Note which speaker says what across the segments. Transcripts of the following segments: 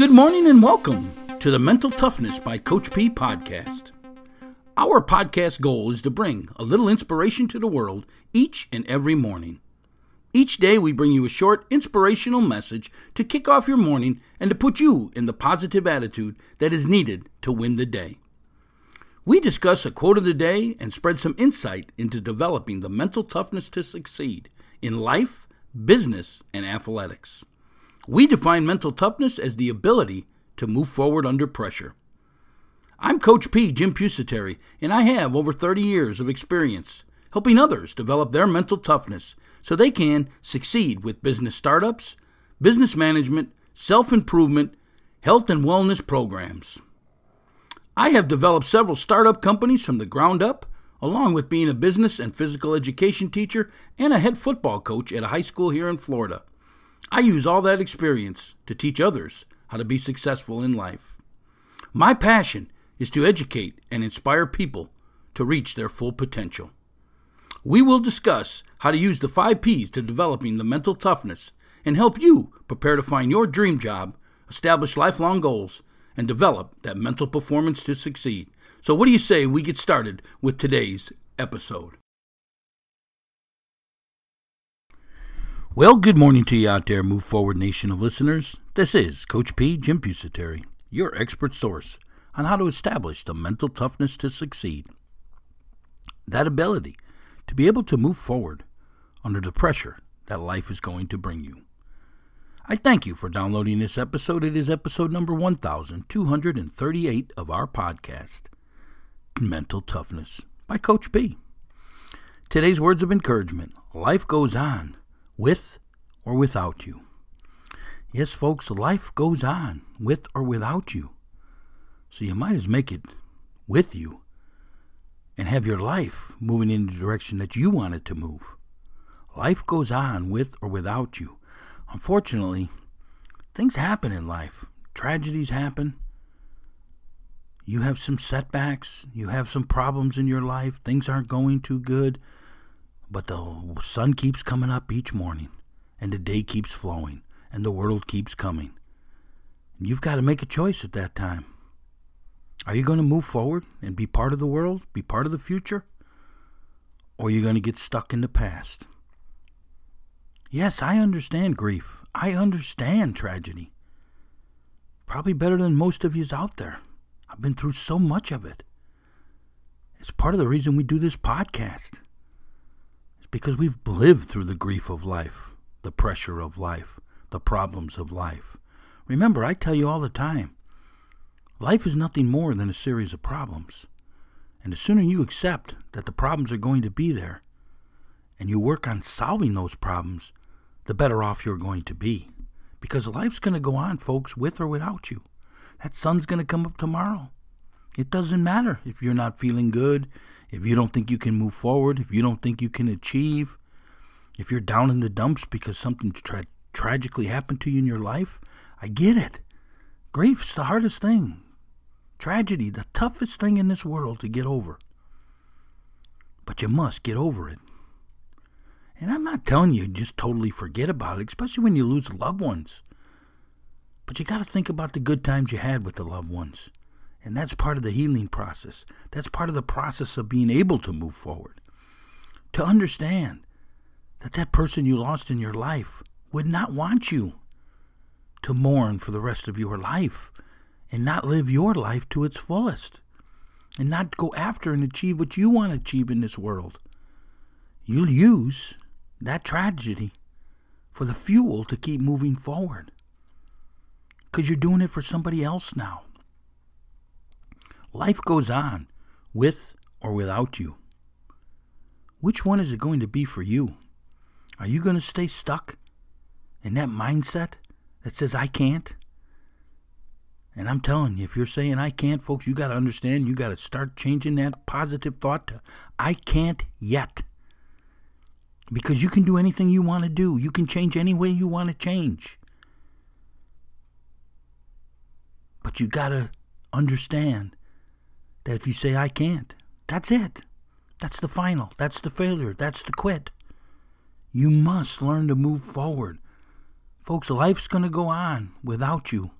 Speaker 1: Good morning and welcome to the Mental Toughness by Coach P podcast. Our podcast goal is to bring a little inspiration to the world each and every morning. Each day, we bring you a short, inspirational message to kick off your morning and to put you in the positive attitude that is needed to win the day. We discuss a quote of the day and spread some insight into developing the mental toughness to succeed in life, business, and athletics. We define mental toughness as the ability to move forward under pressure. I'm Coach P, Jim Pusateri, and I have over 30 years of experience helping others develop their mental toughness so they can succeed with business startups, business management, self improvement, health and wellness programs. I have developed several startup companies from the ground up, along with being a business and physical education teacher and a head football coach at a high school here in Florida. I use all that experience to teach others how to be successful in life. My passion is to educate and inspire people to reach their full potential. We will discuss how to use the five P's to developing the mental toughness and help you prepare to find your dream job, establish lifelong goals, and develop that mental performance to succeed. So, what do you say we get started with today's episode? Well, good morning to you out there, Move Forward Nation of listeners. This is Coach P, Jim Pusateri, your expert source on how to establish the mental toughness to succeed. That ability to be able to move forward under the pressure that life is going to bring you. I thank you for downloading this episode. It is episode number 1238 of our podcast, Mental Toughness by Coach P. Today's words of encouragement life goes on with or without you. Yes, folks, life goes on with or without you. So you might as make it with you and have your life moving in the direction that you want it to move. Life goes on with or without you. Unfortunately, things happen in life. Tragedies happen. You have some setbacks. You have some problems in your life. Things aren't going too good. But the sun keeps coming up each morning, and the day keeps flowing, and the world keeps coming. And you've got to make a choice at that time. Are you going to move forward and be part of the world, be part of the future? Or are you going to get stuck in the past? Yes, I understand grief. I understand tragedy. Probably better than most of yous out there. I've been through so much of it. It's part of the reason we do this podcast because we've lived through the grief of life, the pressure of life, the problems of life. Remember, I tell you all the time life is nothing more than a series of problems. And the sooner you accept that the problems are going to be there and you work on solving those problems, the better off you're going to be. Because life's going to go on, folks, with or without you. That sun's going to come up tomorrow. It doesn't matter if you're not feeling good, if you don't think you can move forward, if you don't think you can achieve, if you're down in the dumps because something tra- tragically happened to you in your life, I get it. Grief's the hardest thing. Tragedy, the toughest thing in this world to get over. But you must get over it. And I'm not telling you just totally forget about it, especially when you lose loved ones. But you got to think about the good times you had with the loved ones. And that's part of the healing process. That's part of the process of being able to move forward. To understand that that person you lost in your life would not want you to mourn for the rest of your life and not live your life to its fullest and not go after and achieve what you want to achieve in this world. You'll use that tragedy for the fuel to keep moving forward because you're doing it for somebody else now. Life goes on, with or without you. Which one is it going to be for you? Are you going to stay stuck in that mindset that says, I can't? And I'm telling you, if you're saying I can't, folks, you got to understand, you got to start changing that positive thought to I can't yet. Because you can do anything you want to do, you can change any way you want to change. But you got to understand that if you say, I can't, that's it. That's the final. That's the failure. That's the quit. You must learn to move forward. Folks, life's going to go on without you.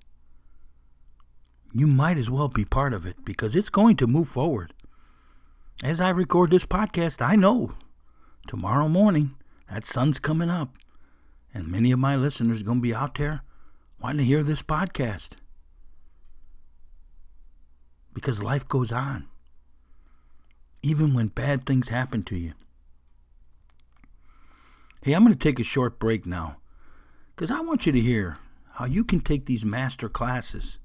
Speaker 1: you might as well be part of it because it's going to move forward. As I record this podcast, I know tomorrow morning that sun's coming up, and many of my listeners are going to be out there wanting to hear this podcast because life goes on, even when bad things happen to you. Hey, I'm going to take a short break now because I want you to hear how you can take these master classes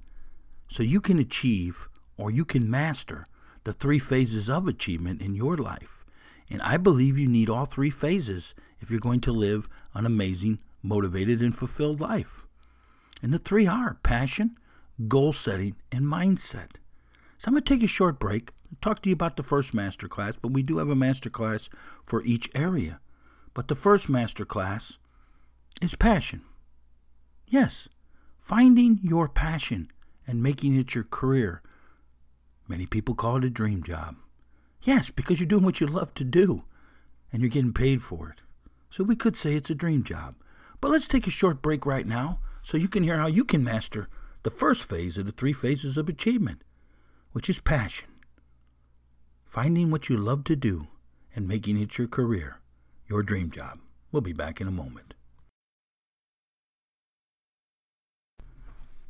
Speaker 1: so you can achieve or you can master the three phases of achievement in your life. And I believe you need all three phases if you're going to live an amazing, motivated, and fulfilled life. And the three are passion, goal setting, and mindset. So I'm going to take a short break, talk to you about the first master class, but we do have a master class for each area. But the first master class is passion. Yes, finding your passion and making it your career. Many people call it a dream job. Yes, because you're doing what you love to do and you're getting paid for it. So we could say it's a dream job. But let's take a short break right now so you can hear how you can master the first phase of the three phases of achievement, which is passion. Finding what you love to do and making it your career, your dream job. We'll be back in a moment.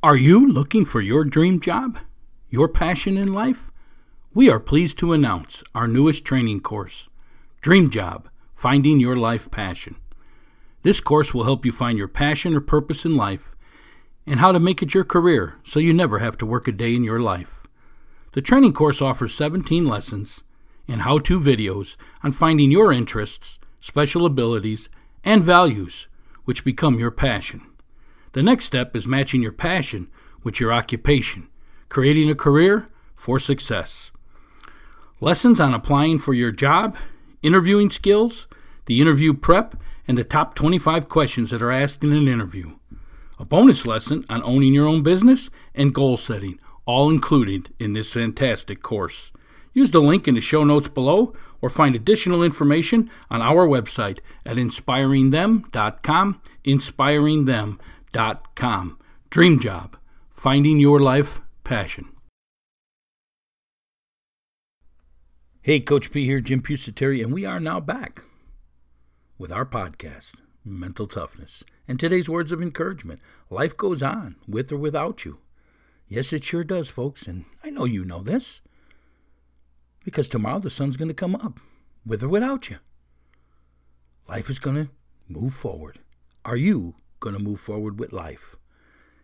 Speaker 1: Are you looking for your dream job? Your passion in life? We are pleased to announce our newest training course, Dream Job Finding Your Life Passion. This course will help you find your passion or purpose in life and how to make it your career so you never have to work a day in your life. The training course offers 17 lessons and how to videos on finding your interests, special abilities, and values which become your passion. The next step is matching your passion with your occupation, creating a career for success. Lessons on applying for your job, interviewing skills, the interview prep, and the top 25 questions that are asked in an interview. A bonus lesson on owning your own business and goal setting, all included in this fantastic course. Use the link in the show notes below or find additional information on our website at inspiringthem.com. Inspiringthem.com. Dream Job, finding your life passion. Hey, Coach P here, Jim Pusateri, and we are now back with our podcast, Mental Toughness, and today's words of encouragement. Life goes on, with or without you. Yes, it sure does, folks, and I know you know this. Because tomorrow the sun's going to come up, with or without you. Life is going to move forward. Are you going to move forward with life.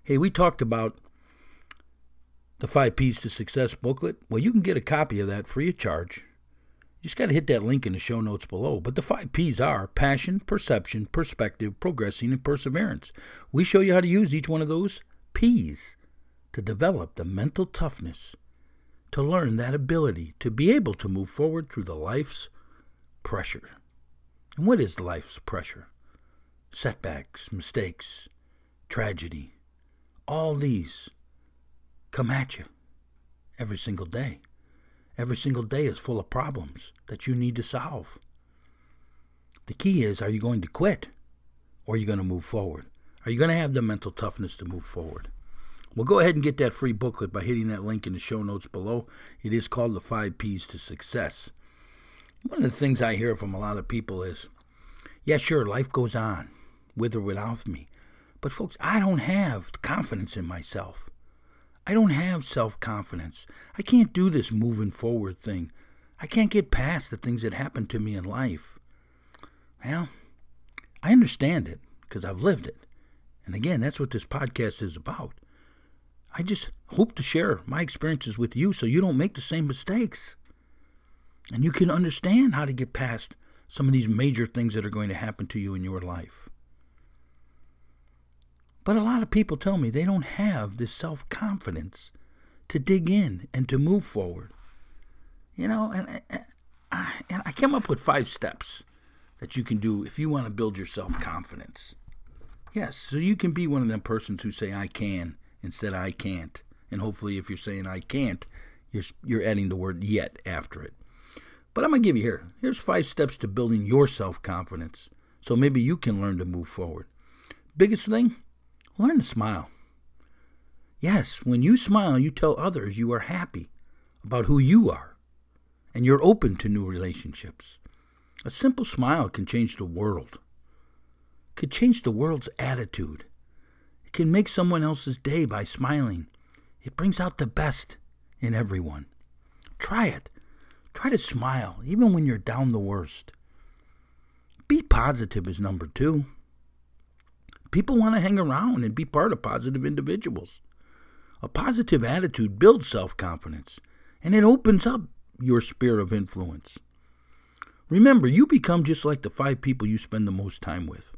Speaker 1: Hey, we talked about the Five P's to Success booklet. Well, you can get a copy of that free of charge. You just got to hit that link in the show notes below. But the five P's are passion, perception, perspective, progressing, and perseverance. We show you how to use each one of those P's to develop the mental toughness, to learn that ability to be able to move forward through the life's pressure. And what is life's pressure? setbacks, mistakes, tragedy, all these come at you every single day. Every single day is full of problems that you need to solve. The key is are you going to quit or are you going to move forward? Are you going to have the mental toughness to move forward? Well, go ahead and get that free booklet by hitting that link in the show notes below. It is called The Five P's to Success. One of the things I hear from a lot of people is, yeah, sure, life goes on with or without me. But, folks, I don't have confidence in myself. I don't have self confidence. I can't do this moving forward thing. I can't get past the things that happened to me in life. Well, I understand it because I've lived it. And again, that's what this podcast is about. I just hope to share my experiences with you so you don't make the same mistakes. And you can understand how to get past some of these major things that are going to happen to you in your life. But a lot of people tell me they don't have this self confidence to dig in and to move forward. You know, and I, I came up with five steps that you can do if you want to build your self confidence. Yes, so you can be one of them persons who say I can instead I can't. And hopefully if you're saying I can't, you're you're adding the word yet after it. But I'm going to give you here. Here's five steps to building your self confidence so maybe you can learn to move forward. Biggest thing, Learn to smile. Yes, when you smile, you tell others you are happy about who you are and you're open to new relationships. A simple smile can change the world, could change the world's attitude. Can make someone else's day by smiling. It brings out the best in everyone. Try it. Try to smile, even when you're down the worst. Be positive is number two. People want to hang around and be part of positive individuals. A positive attitude builds self confidence and it opens up your sphere of influence. Remember, you become just like the five people you spend the most time with.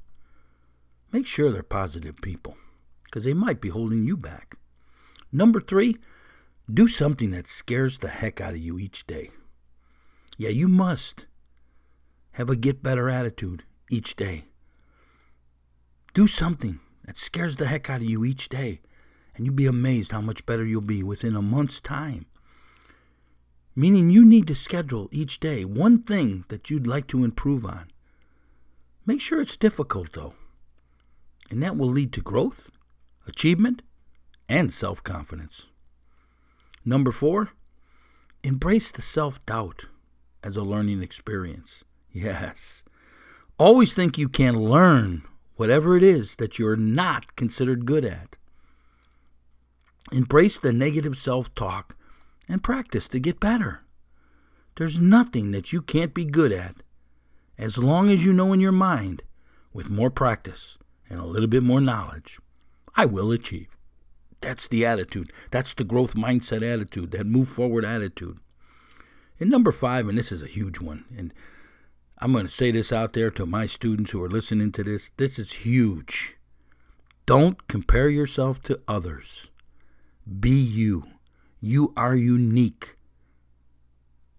Speaker 1: Make sure they're positive people because they might be holding you back. Number three, do something that scares the heck out of you each day. Yeah, you must have a get better attitude each day. Do something that scares the heck out of you each day, and you'll be amazed how much better you'll be within a month's time. Meaning you need to schedule each day one thing that you'd like to improve on. Make sure it's difficult, though, and that will lead to growth, achievement, and self confidence. Number four, embrace the self doubt as a learning experience. Yes. Always think you can learn whatever it is that you're not considered good at. Embrace the negative self talk and practice to get better. There's nothing that you can't be good at as long as you know in your mind, with more practice and a little bit more knowledge, I will achieve. That's the attitude. That's the growth mindset attitude, that move forward attitude. And number five, and this is a huge one, and I'm going to say this out there to my students who are listening to this. This is huge. Don't compare yourself to others. Be you. You are unique.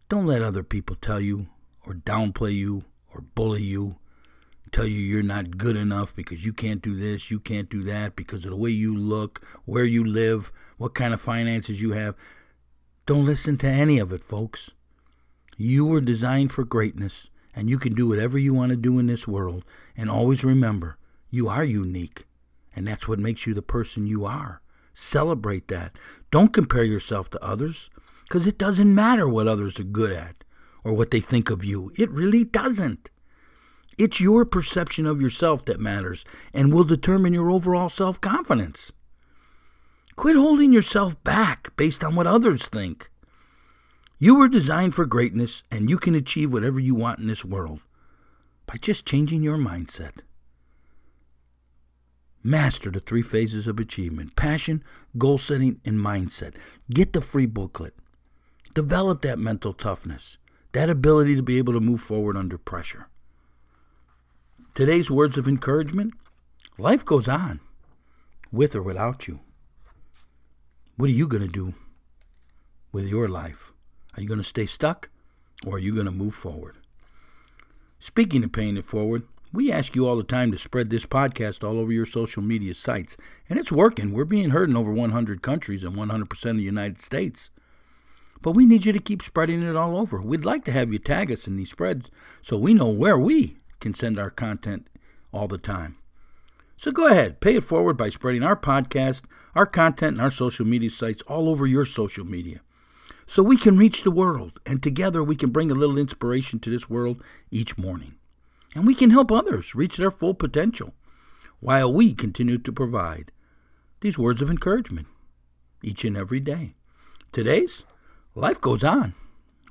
Speaker 1: Don't let other people tell you or downplay you or bully you, tell you you're not good enough because you can't do this, you can't do that because of the way you look, where you live, what kind of finances you have. Don't listen to any of it, folks. You were designed for greatness, and you can do whatever you want to do in this world. And always remember, you are unique, and that's what makes you the person you are. Celebrate that. Don't compare yourself to others, because it doesn't matter what others are good at or what they think of you. It really doesn't. It's your perception of yourself that matters and will determine your overall self confidence. Quit holding yourself back based on what others think. You were designed for greatness, and you can achieve whatever you want in this world by just changing your mindset. Master the three phases of achievement passion, goal setting, and mindset. Get the free booklet. Develop that mental toughness, that ability to be able to move forward under pressure. Today's words of encouragement life goes on, with or without you. What are you going to do with your life? Are you going to stay stuck or are you going to move forward? Speaking of paying it forward, we ask you all the time to spread this podcast all over your social media sites, and it's working. We're being heard in over 100 countries and 100% of the United States. But we need you to keep spreading it all over. We'd like to have you tag us in these spreads so we know where we can send our content all the time. So go ahead, pay it forward by spreading our podcast, our content, and our social media sites all over your social media so we can reach the world, and together we can bring a little inspiration to this world each morning. And we can help others reach their full potential while we continue to provide these words of encouragement each and every day. Today's life goes on,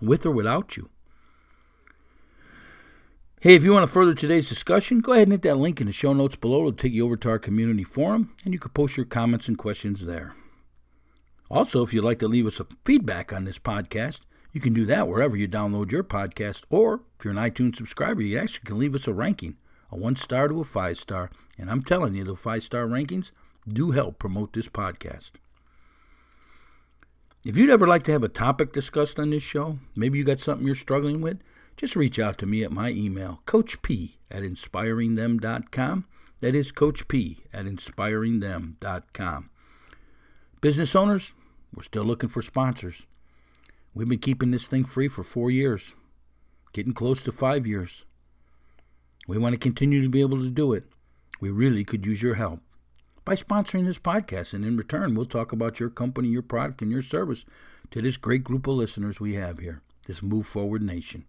Speaker 1: with or without you. Hey, if you want to further today's discussion, go ahead and hit that link in the show notes below. It'll take you over to our community forum, and you can post your comments and questions there. Also, if you'd like to leave us a feedback on this podcast, you can do that wherever you download your podcast, or if you're an iTunes subscriber, you actually can leave us a ranking, a one star to a five star. And I'm telling you, the five star rankings do help promote this podcast. If you'd ever like to have a topic discussed on this show, maybe you got something you're struggling with, just reach out to me at my email, coachp at inspiringthem.com. That is Coach P at inspiringthem.com. Business owners, we're still looking for sponsors. We've been keeping this thing free for four years, getting close to five years. We want to continue to be able to do it. We really could use your help. by sponsoring this podcast. And in return, we'll talk about your company, your product, and your service to this great group of listeners we have here, this Move Forward Nation.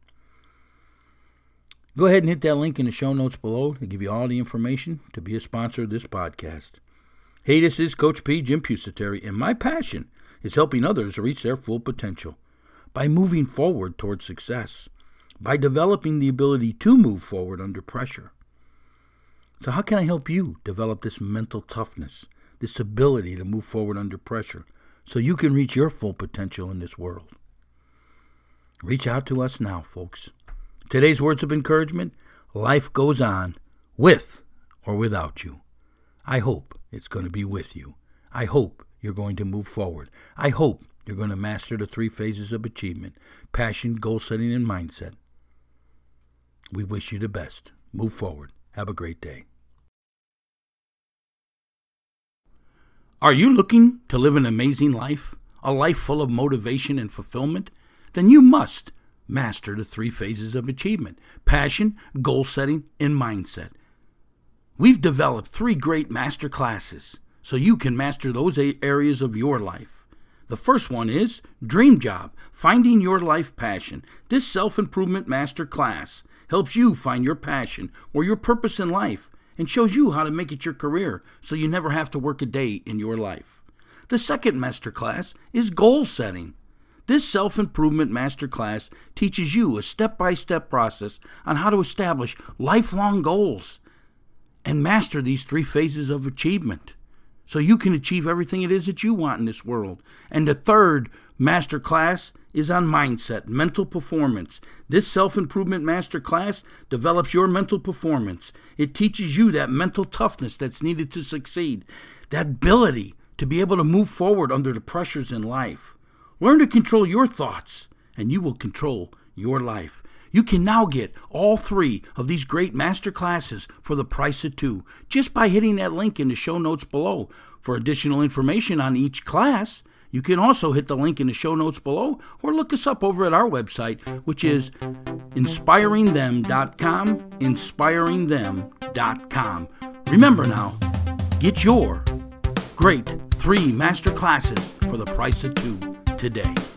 Speaker 1: Go ahead and hit that link in the show notes below to give you all the information to be a sponsor of this podcast. Hey, this is Coach P, Jim Pusateri, and my passion is helping others reach their full potential by moving forward towards success, by developing the ability to move forward under pressure. So, how can I help you develop this mental toughness, this ability to move forward under pressure, so you can reach your full potential in this world? Reach out to us now, folks. Today's words of encouragement life goes on with or without you. I hope it's going to be with you. I hope you're going to move forward. I hope you're going to master the three phases of achievement passion, goal setting, and mindset. We wish you the best. Move forward. Have a great day. Are you looking to live an amazing life? A life full of motivation and fulfillment? Then you must master the three phases of achievement passion, goal setting, and mindset. We've developed three great master classes so you can master those eight areas of your life. The first one is Dream Job Finding Your Life Passion. This self improvement master class helps you find your passion or your purpose in life and shows you how to make it your career so you never have to work a day in your life. The second master class is Goal Setting. This self improvement masterclass teaches you a step by step process on how to establish lifelong goals and master these three phases of achievement so you can achieve everything it is that you want in this world. And the third masterclass is on mindset, mental performance. This self improvement masterclass develops your mental performance. It teaches you that mental toughness that's needed to succeed, that ability to be able to move forward under the pressures in life. Learn to control your thoughts, and you will control your life. You can now get all three of these great master classes for the price of two just by hitting that link in the show notes below. For additional information on each class, you can also hit the link in the show notes below or look us up over at our website, which is inspiringthem.com. Inspiringthem.com. Remember now, get your great three master classes for the price of two today.